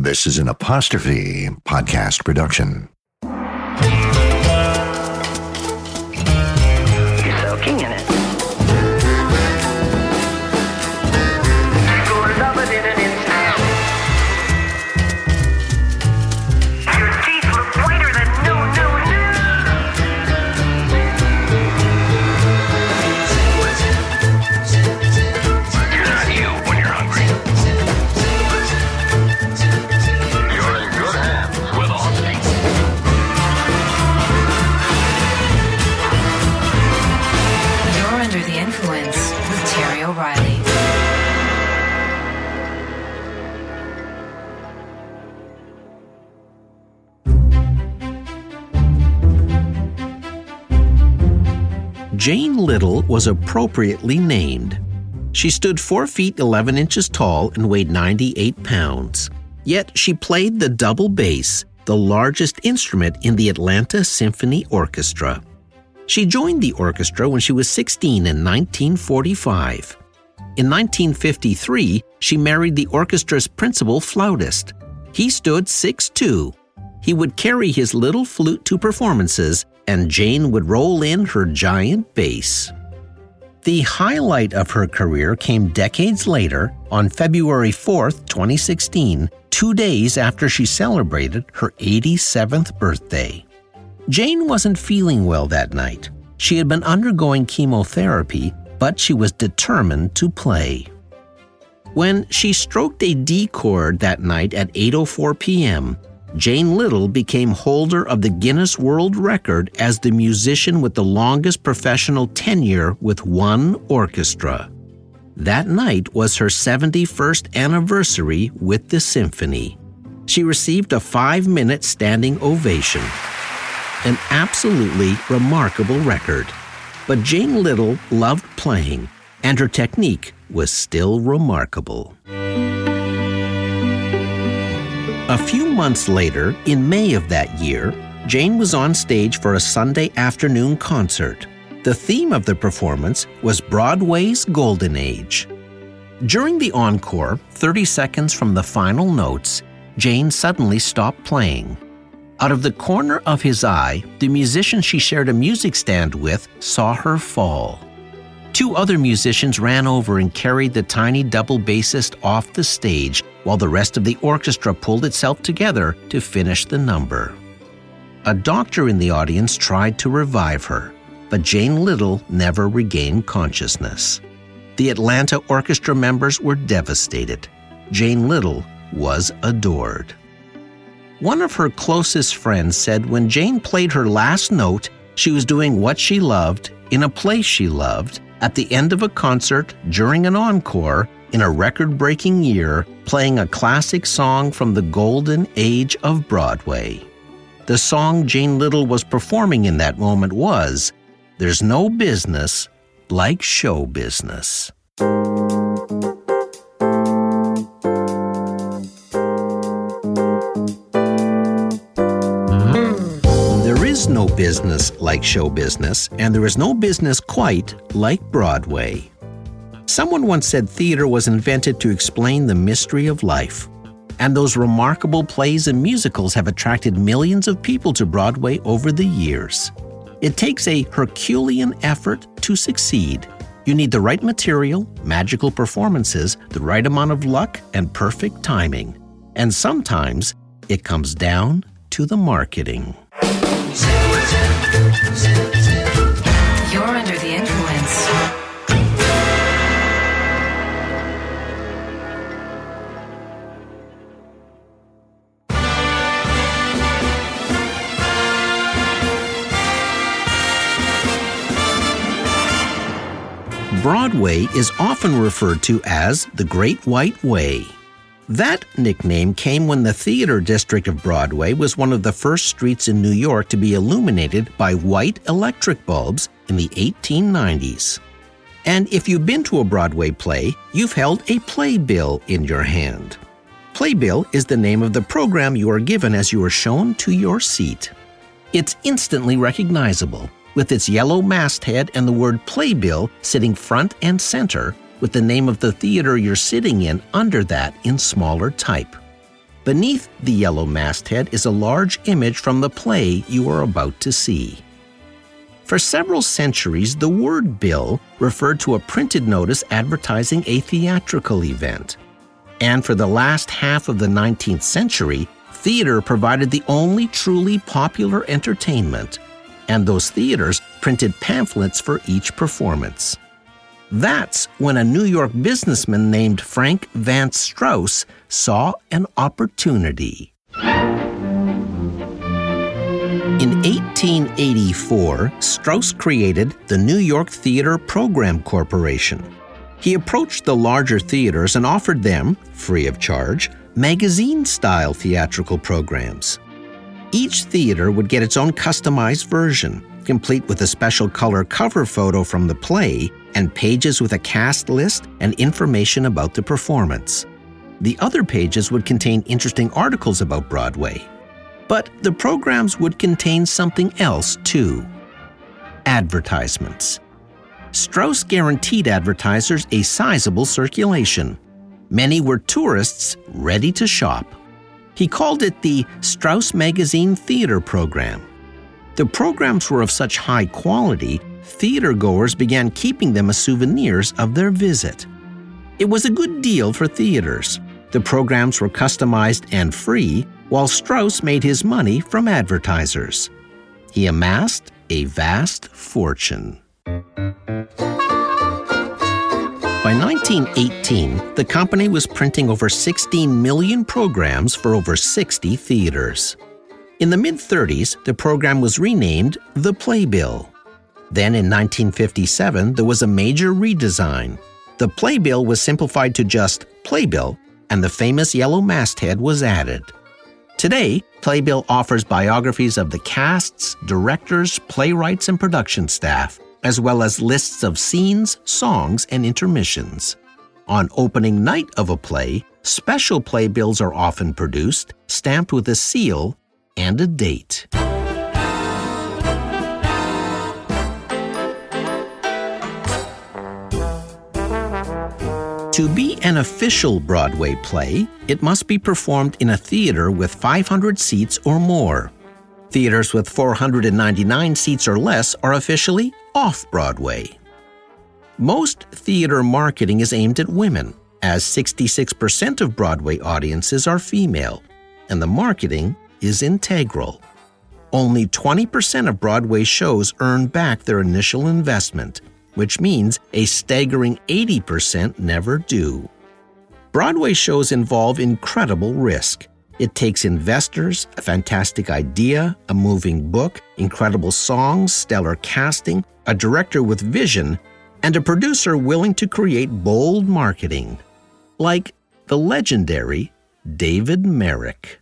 This is an apostrophe podcast production. Was appropriately named. She stood 4 feet 11 inches tall and weighed 98 pounds. Yet she played the double bass, the largest instrument in the Atlanta Symphony Orchestra. She joined the orchestra when she was 16 in 1945. In 1953, she married the orchestra's principal flautist. He stood 6'2. He would carry his little flute to performances, and Jane would roll in her giant bass. The highlight of her career came decades later on February 4, 2016, two days after she celebrated her 87th birthday. Jane wasn't feeling well that night. She had been undergoing chemotherapy, but she was determined to play. When she stroked a D chord that night at 8:04 p.m., Jane Little became holder of the Guinness World Record as the musician with the longest professional tenure with one orchestra. That night was her 71st anniversary with the symphony. She received a five minute standing ovation. An absolutely remarkable record. But Jane Little loved playing, and her technique was still remarkable. A few months later, in May of that year, Jane was on stage for a Sunday afternoon concert. The theme of the performance was Broadway's Golden Age. During the encore, 30 seconds from the final notes, Jane suddenly stopped playing. Out of the corner of his eye, the musician she shared a music stand with saw her fall. Two other musicians ran over and carried the tiny double bassist off the stage while the rest of the orchestra pulled itself together to finish the number. A doctor in the audience tried to revive her, but Jane Little never regained consciousness. The Atlanta Orchestra members were devastated. Jane Little was adored. One of her closest friends said when Jane played her last note, she was doing what she loved in a place she loved at the end of a concert during an encore in a record breaking year, playing a classic song from the golden age of Broadway. The song Jane Little was performing in that moment was There's No Business Like Show Business. Business like show business, and there is no business quite like Broadway. Someone once said theater was invented to explain the mystery of life. And those remarkable plays and musicals have attracted millions of people to Broadway over the years. It takes a Herculean effort to succeed. You need the right material, magical performances, the right amount of luck, and perfect timing. And sometimes it comes down to the marketing. You're under the influence. Broadway is often referred to as the Great White Way. That nickname came when the theater district of Broadway was one of the first streets in New York to be illuminated by white electric bulbs in the 1890s. And if you've been to a Broadway play, you've held a playbill in your hand. Playbill is the name of the program you are given as you are shown to your seat. It's instantly recognizable, with its yellow masthead and the word playbill sitting front and center, with the name of the theater you're sitting in under that in smaller type. Beneath the yellow masthead is a large image from the play you are about to see. For several centuries, the word bill referred to a printed notice advertising a theatrical event. And for the last half of the 19th century, theater provided the only truly popular entertainment, and those theaters printed pamphlets for each performance. That's when a New York businessman named Frank Vance Strauss saw an opportunity. In 1884, Strauss created the New York Theater Program Corporation. He approached the larger theaters and offered them, free of charge, magazine style theatrical programs. Each theater would get its own customized version, complete with a special color cover photo from the play and pages with a cast list and information about the performance. The other pages would contain interesting articles about Broadway. But the programs would contain something else too advertisements. Strauss guaranteed advertisers a sizable circulation. Many were tourists ready to shop. He called it the Strauss Magazine Theater Program. The programs were of such high quality, theater goers began keeping them as souvenirs of their visit. It was a good deal for theaters. The programs were customized and free, while Strauss made his money from advertisers. He amassed a vast fortune. By 1918, the company was printing over 16 million programs for over 60 theaters. In the mid 30s, the program was renamed the Playbill. Then in 1957, there was a major redesign. The Playbill was simplified to just Playbill, and the famous yellow masthead was added. Today, Playbill offers biographies of the casts, directors, playwrights, and production staff, as well as lists of scenes, songs, and intermissions. On opening night of a play, special playbills are often produced, stamped with a seal and a date. To be an official Broadway play, it must be performed in a theater with 500 seats or more. Theaters with 499 seats or less are officially off Broadway. Most theater marketing is aimed at women, as 66% of Broadway audiences are female, and the marketing is integral. Only 20% of Broadway shows earn back their initial investment, which means a staggering 80% never do. Broadway shows involve incredible risk. It takes investors, a fantastic idea, a moving book, incredible songs, stellar casting, a director with vision, and a producer willing to create bold marketing. Like the legendary David Merrick.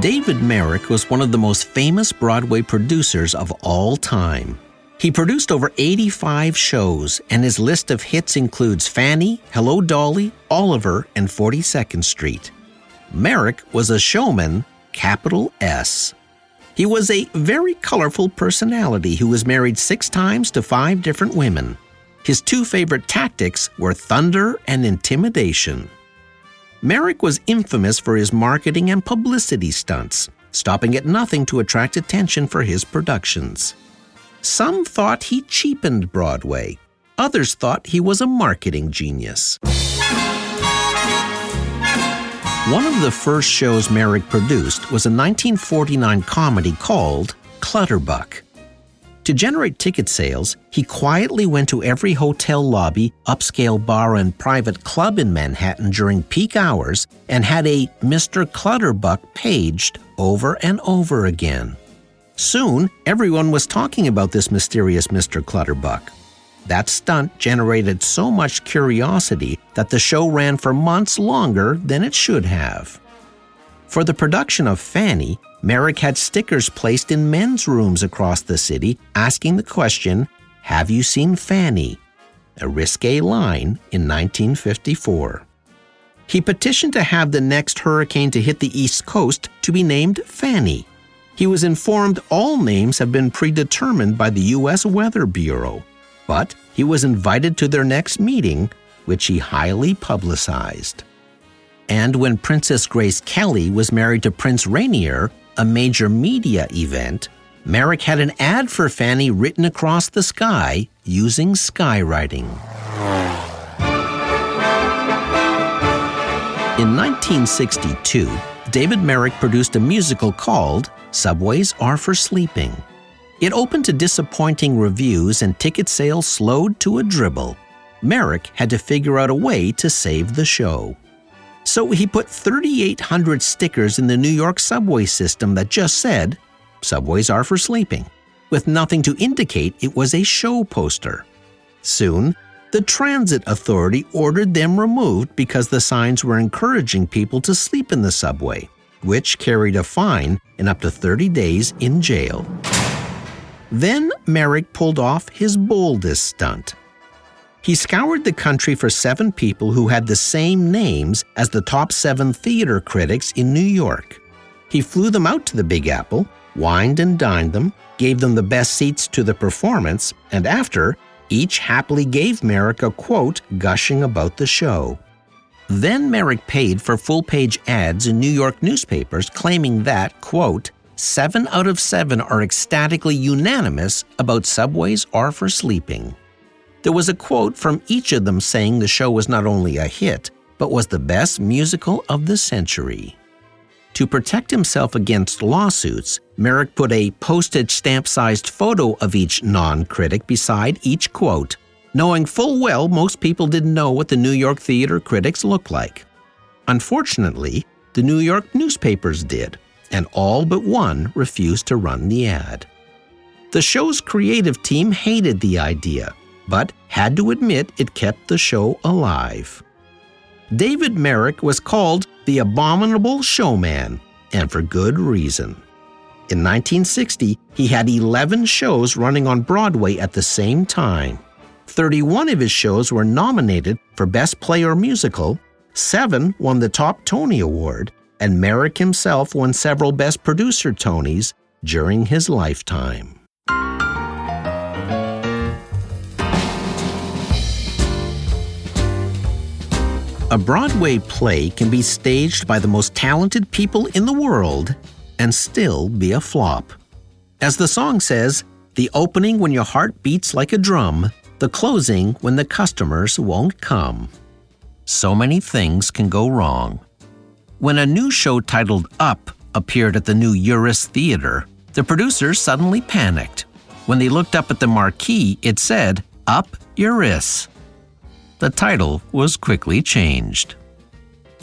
David Merrick was one of the most famous Broadway producers of all time. He produced over 85 shows, and his list of hits includes Fanny, Hello Dolly, Oliver, and 42nd Street. Merrick was a showman, capital S. He was a very colorful personality who was married six times to five different women. His two favorite tactics were thunder and intimidation. Merrick was infamous for his marketing and publicity stunts, stopping at nothing to attract attention for his productions. Some thought he cheapened Broadway, others thought he was a marketing genius. One of the first shows Merrick produced was a 1949 comedy called Clutterbuck. To generate ticket sales, he quietly went to every hotel lobby, upscale bar, and private club in Manhattan during peak hours and had a Mr. Clutterbuck paged over and over again. Soon, everyone was talking about this mysterious Mr. Clutterbuck. That stunt generated so much curiosity that the show ran for months longer than it should have. For the production of Fanny, Merrick had stickers placed in men's rooms across the city asking the question, Have you seen Fanny? A risque line in 1954. He petitioned to have the next hurricane to hit the East Coast to be named Fanny. He was informed all names have been predetermined by the U.S. Weather Bureau, but he was invited to their next meeting, which he highly publicized. And when Princess Grace Kelly was married to Prince Rainier, a major media event, Merrick had an ad for Fanny written across the sky using skywriting. In 1962, David Merrick produced a musical called Subways Are for Sleeping. It opened to disappointing reviews and ticket sales slowed to a dribble. Merrick had to figure out a way to save the show. So he put 3,800 stickers in the New York subway system that just said, Subways are for sleeping, with nothing to indicate it was a show poster. Soon, the Transit Authority ordered them removed because the signs were encouraging people to sleep in the subway, which carried a fine and up to 30 days in jail. Then Merrick pulled off his boldest stunt. He scoured the country for seven people who had the same names as the top seven theater critics in New York. He flew them out to the Big Apple, wined and dined them, gave them the best seats to the performance, and after, each happily gave Merrick a quote gushing about the show. Then Merrick paid for full page ads in New York newspapers claiming that, quote, seven out of seven are ecstatically unanimous about subways are for sleeping. There was a quote from each of them saying the show was not only a hit, but was the best musical of the century. To protect himself against lawsuits, Merrick put a postage stamp sized photo of each non critic beside each quote, knowing full well most people didn't know what the New York theater critics looked like. Unfortunately, the New York newspapers did, and all but one refused to run the ad. The show's creative team hated the idea, but had to admit it kept the show alive. David Merrick was called the Abominable Showman, and for good reason. In 1960, he had 11 shows running on Broadway at the same time. 31 of his shows were nominated for Best Play or Musical, seven won the Top Tony Award, and Merrick himself won several Best Producer Tonys during his lifetime. A Broadway play can be staged by the most talented people in the world and still be a flop. As the song says, the opening when your heart beats like a drum, the closing when the customers won't come. So many things can go wrong. When a new show titled Up appeared at the new Uris Theater, the producers suddenly panicked. When they looked up at the marquee, it said, Up Uris. The title was quickly changed.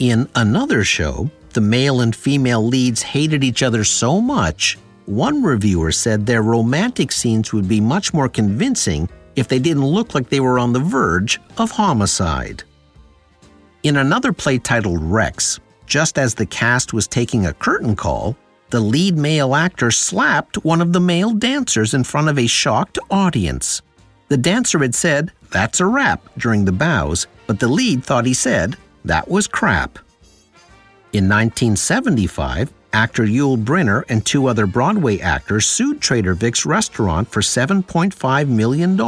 In another show, the male and female leads hated each other so much, one reviewer said their romantic scenes would be much more convincing if they didn't look like they were on the verge of homicide. In another play titled Rex, just as the cast was taking a curtain call, the lead male actor slapped one of the male dancers in front of a shocked audience. The dancer had said, That's a wrap during the bows, but the lead thought he said, That was crap. In 1975, actor Yul Brynner and two other Broadway actors sued Trader Vic's restaurant for $7.5 million,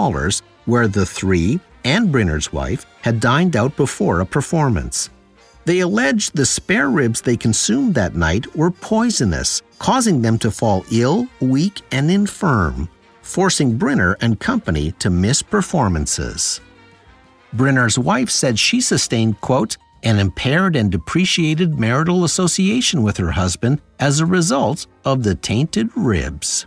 where the three and Brynner's wife had dined out before a performance. They alleged the spare ribs they consumed that night were poisonous, causing them to fall ill, weak, and infirm, forcing Brynner and company to miss performances. Brynner's wife said she sustained, quote, an impaired and depreciated marital association with her husband as a result of the tainted ribs.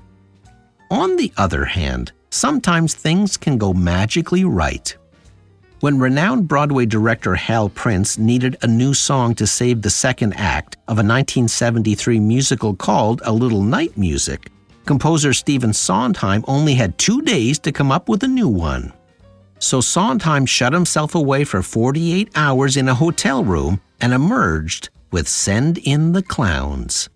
On the other hand, sometimes things can go magically right. When renowned Broadway director Hal Prince needed a new song to save the second act of a 1973 musical called A Little Night Music, composer Stephen Sondheim only had two days to come up with a new one. So Sondheim shut himself away for 48 hours in a hotel room and emerged with Send in the Clowns.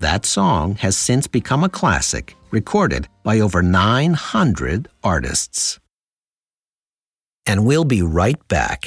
That song has since become a classic, recorded by over 900 artists. And we'll be right back.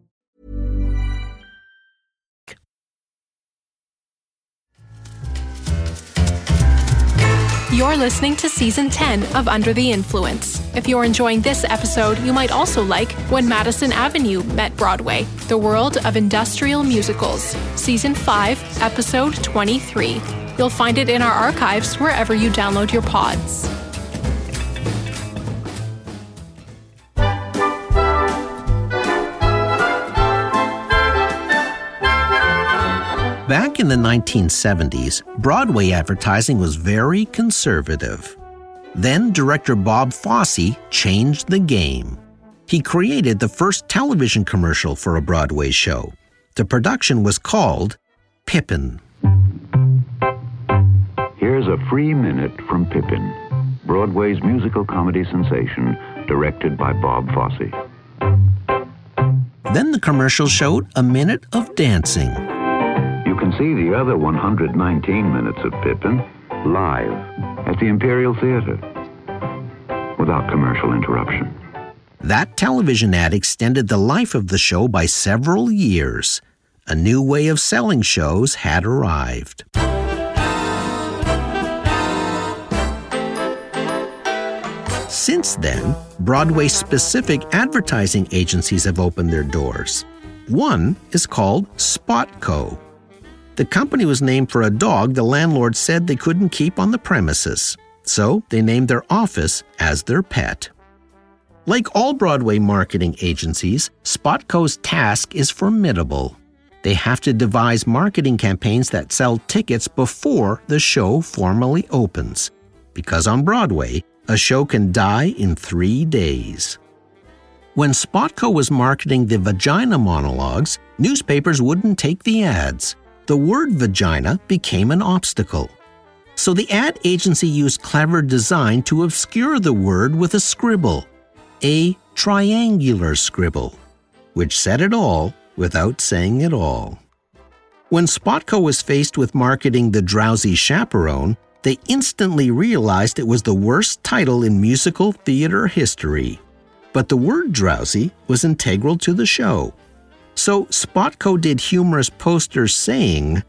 You're listening to season 10 of Under the Influence. If you're enjoying this episode, you might also like When Madison Avenue Met Broadway, The World of Industrial Musicals, season 5, episode 23. You'll find it in our archives wherever you download your pods. In the 1970s, Broadway advertising was very conservative. Then director Bob Fosse changed the game. He created the first television commercial for a Broadway show. The production was called Pippin. Here's a free minute from Pippin, Broadway's musical comedy sensation, directed by Bob Fosse. Then the commercial showed a minute of dancing. You can see the other 119 minutes of Pippin live at the Imperial Theater without commercial interruption. That television ad extended the life of the show by several years. A new way of selling shows had arrived. Since then, Broadway specific advertising agencies have opened their doors. One is called Spotco. The company was named for a dog the landlord said they couldn't keep on the premises, so they named their office as their pet. Like all Broadway marketing agencies, Spotco's task is formidable. They have to devise marketing campaigns that sell tickets before the show formally opens. Because on Broadway, a show can die in three days. When Spotco was marketing the vagina monologues, newspapers wouldn't take the ads. The word vagina became an obstacle. So the ad agency used clever design to obscure the word with a scribble, a triangular scribble, which said it all without saying it all. When Spotco was faced with marketing The Drowsy Chaperone, they instantly realized it was the worst title in musical theater history. But the word drowsy was integral to the show. So Spotco did humorous posters saying,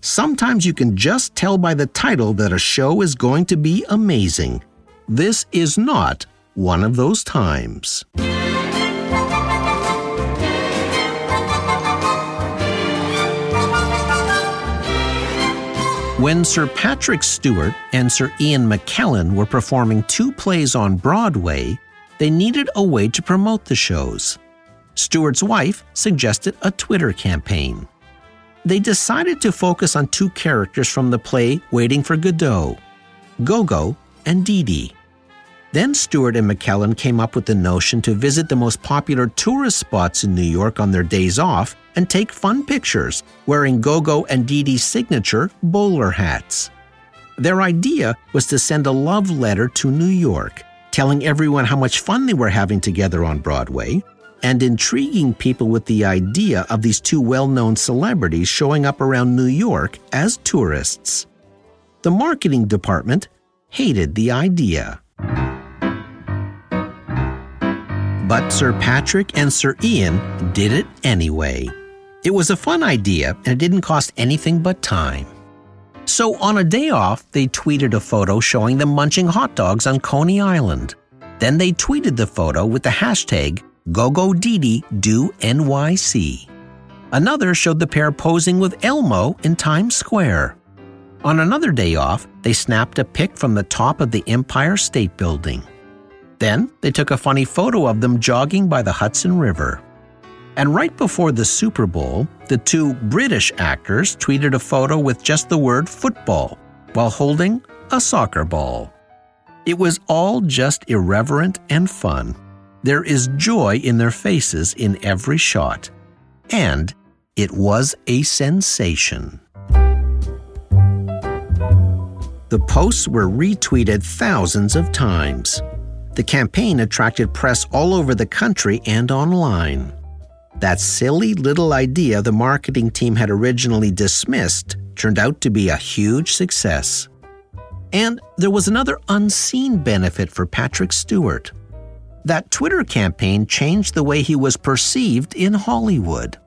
Sometimes you can just tell by the title that a show is going to be amazing. This is not one of those times. When Sir Patrick Stewart and Sir Ian McKellen were performing two plays on Broadway, they needed a way to promote the shows. Stewart's wife suggested a Twitter campaign. They decided to focus on two characters from the play Waiting for Godot Gogo and Didi. Then Stewart and McKellen came up with the notion to visit the most popular tourist spots in New York on their days off and take fun pictures wearing Gogo and Didi's signature bowler hats. Their idea was to send a love letter to New York, telling everyone how much fun they were having together on Broadway, and intriguing people with the idea of these two well known celebrities showing up around New York as tourists. The marketing department hated the idea. But Sir Patrick and Sir Ian did it anyway. It was a fun idea and it didn't cost anything but time. So on a day off, they tweeted a photo showing them munching hot dogs on Coney Island. Then they tweeted the photo with the hashtag GoGoDeeDee Another showed the pair posing with Elmo in Times Square. On another day off, they snapped a pic from the top of the Empire State Building. Then they took a funny photo of them jogging by the Hudson River. And right before the Super Bowl, the two British actors tweeted a photo with just the word football while holding a soccer ball. It was all just irreverent and fun. There is joy in their faces in every shot. And it was a sensation. The posts were retweeted thousands of times. The campaign attracted press all over the country and online. That silly little idea the marketing team had originally dismissed turned out to be a huge success. And there was another unseen benefit for Patrick Stewart. That Twitter campaign changed the way he was perceived in Hollywood.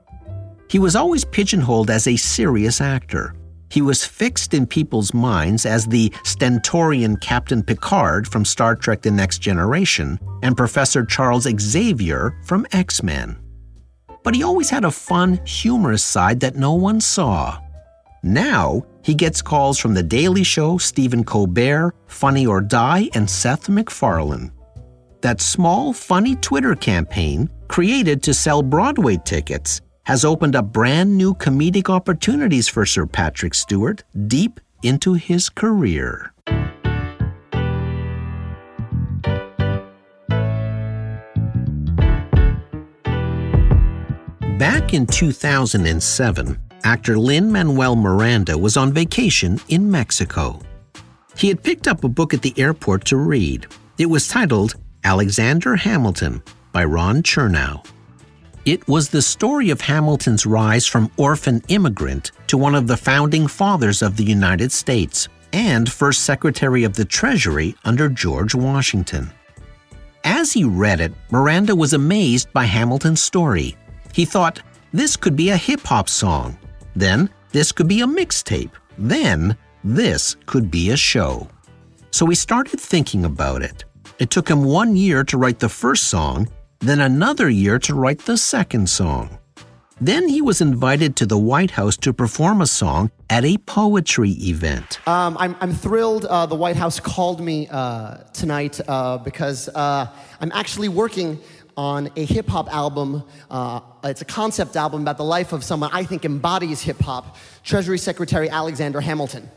He was always pigeonholed as a serious actor. He was fixed in people's minds as the stentorian Captain Picard from Star Trek The Next Generation and Professor Charles Xavier from X Men. But he always had a fun, humorous side that no one saw. Now, he gets calls from The Daily Show, Stephen Colbert, Funny or Die, and Seth MacFarlane. That small, funny Twitter campaign, created to sell Broadway tickets, has opened up brand new comedic opportunities for Sir Patrick Stewart deep into his career. Back in 2007, actor Lin Manuel Miranda was on vacation in Mexico. He had picked up a book at the airport to read. It was titled Alexander Hamilton by Ron Chernow. It was the story of Hamilton's rise from orphan immigrant to one of the founding fathers of the United States and first Secretary of the Treasury under George Washington. As he read it, Miranda was amazed by Hamilton's story. He thought, this could be a hip hop song. Then, this could be a mixtape. Then, this could be a show. So he started thinking about it. It took him one year to write the first song then another year to write the second song. Then he was invited to the White House to perform a song at a poetry event. Um, I'm, I'm thrilled uh, the White House called me uh, tonight uh, because uh, I'm actually working on a hip hop album. Uh, it's a concept album about the life of someone I think embodies hip hop Treasury Secretary Alexander Hamilton.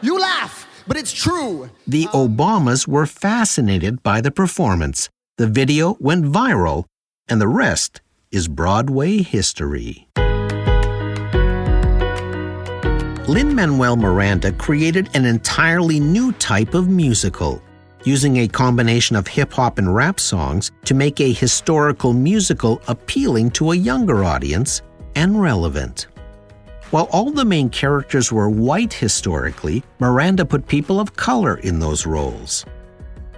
You laugh, but it's true. The uh, Obamas were fascinated by the performance. The video went viral, and the rest is Broadway history. Lin Manuel Miranda created an entirely new type of musical, using a combination of hip hop and rap songs to make a historical musical appealing to a younger audience and relevant. While all the main characters were white historically, Miranda put people of color in those roles.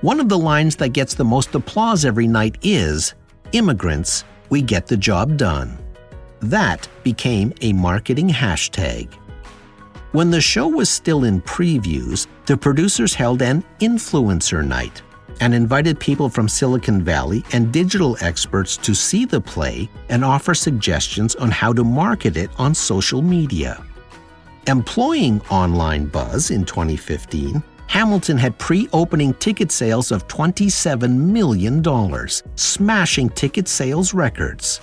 One of the lines that gets the most applause every night is Immigrants, we get the job done. That became a marketing hashtag. When the show was still in previews, the producers held an influencer night and invited people from Silicon Valley and digital experts to see the play and offer suggestions on how to market it on social media. Employing online buzz in 2015, Hamilton had pre opening ticket sales of $27 million, smashing ticket sales records.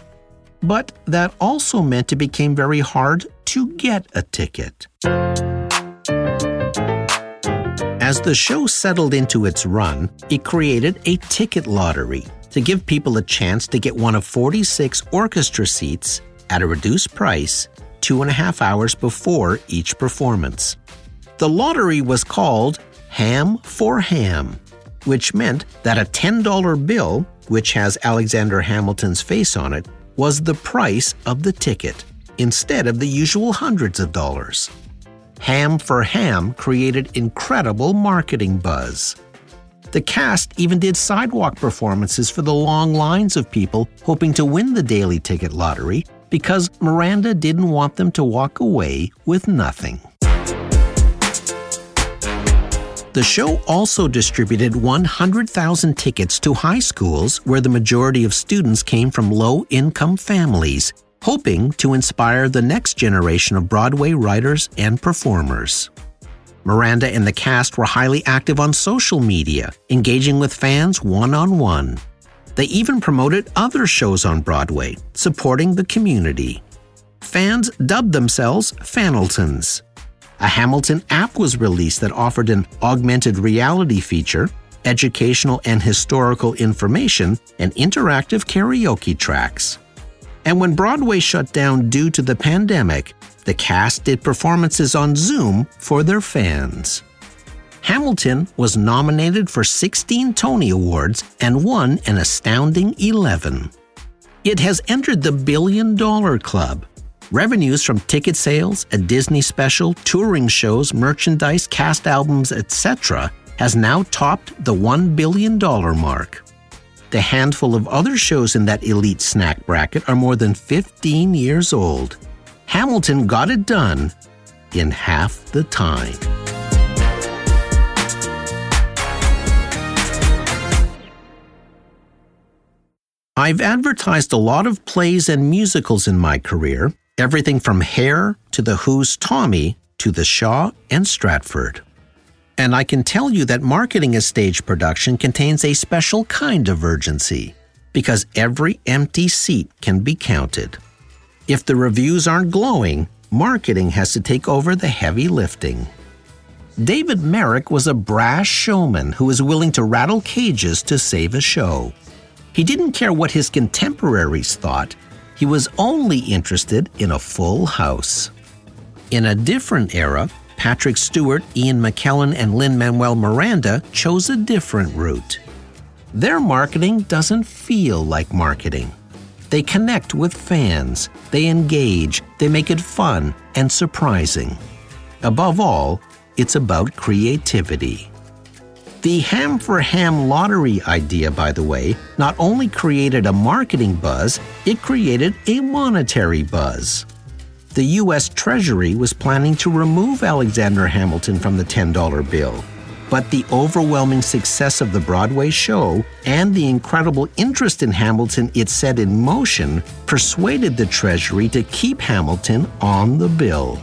But that also meant it became very hard to get a ticket. As the show settled into its run, it created a ticket lottery to give people a chance to get one of 46 orchestra seats at a reduced price two and a half hours before each performance. The lottery was called Ham for Ham, which meant that a $10 bill, which has Alexander Hamilton's face on it, was the price of the ticket, instead of the usual hundreds of dollars. Ham for Ham created incredible marketing buzz. The cast even did sidewalk performances for the long lines of people hoping to win the daily ticket lottery because Miranda didn't want them to walk away with nothing. The show also distributed 100,000 tickets to high schools where the majority of students came from low income families, hoping to inspire the next generation of Broadway writers and performers. Miranda and the cast were highly active on social media, engaging with fans one on one. They even promoted other shows on Broadway, supporting the community. Fans dubbed themselves Faniltons. A Hamilton app was released that offered an augmented reality feature, educational and historical information, and interactive karaoke tracks. And when Broadway shut down due to the pandemic, the cast did performances on Zoom for their fans. Hamilton was nominated for 16 Tony Awards and won an astounding 11. It has entered the Billion Dollar Club, Revenues from ticket sales, a Disney special, touring shows, merchandise, cast albums, etc., has now topped the $1 billion mark. The handful of other shows in that elite snack bracket are more than 15 years old. Hamilton got it done, in half the time. I've advertised a lot of plays and musicals in my career, everything from Hair to The Who's Tommy to The Shaw and Stratford. And I can tell you that marketing a stage production contains a special kind of urgency, because every empty seat can be counted. If the reviews aren't glowing, marketing has to take over the heavy lifting. David Merrick was a brash showman who was willing to rattle cages to save a show. He didn't care what his contemporaries thought, he was only interested in a full house. In a different era, Patrick Stewart, Ian McKellen, and Lin Manuel Miranda chose a different route. Their marketing doesn't feel like marketing. They connect with fans, they engage, they make it fun and surprising. Above all, it's about creativity. The Ham for Ham lottery idea, by the way, not only created a marketing buzz, it created a monetary buzz. The U.S. Treasury was planning to remove Alexander Hamilton from the $10 bill. But the overwhelming success of the Broadway show and the incredible interest in Hamilton it set in motion persuaded the Treasury to keep Hamilton on the bill.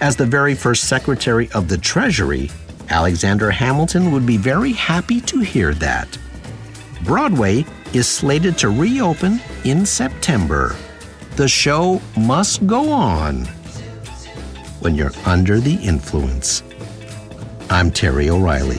As the very first Secretary of the Treasury, Alexander Hamilton would be very happy to hear that. Broadway is slated to reopen in September. The show must go on when you're under the influence. I'm Terry O'Reilly.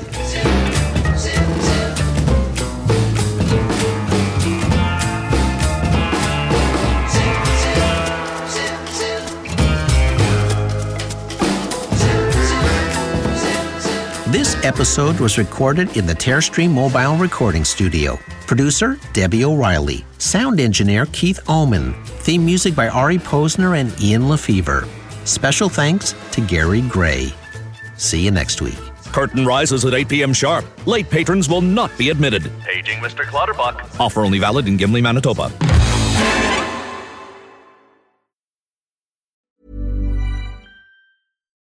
Episode was recorded in the Terrestream Mobile Recording Studio. Producer Debbie O'Reilly. Sound engineer Keith Oman. Theme music by Ari Posner and Ian LeFeuvre. Special thanks to Gary Gray. See you next week. Curtain rises at 8 p.m. sharp. Late patrons will not be admitted. Paging Mr. Clutterbuck. Offer only valid in Gimli, Manitoba.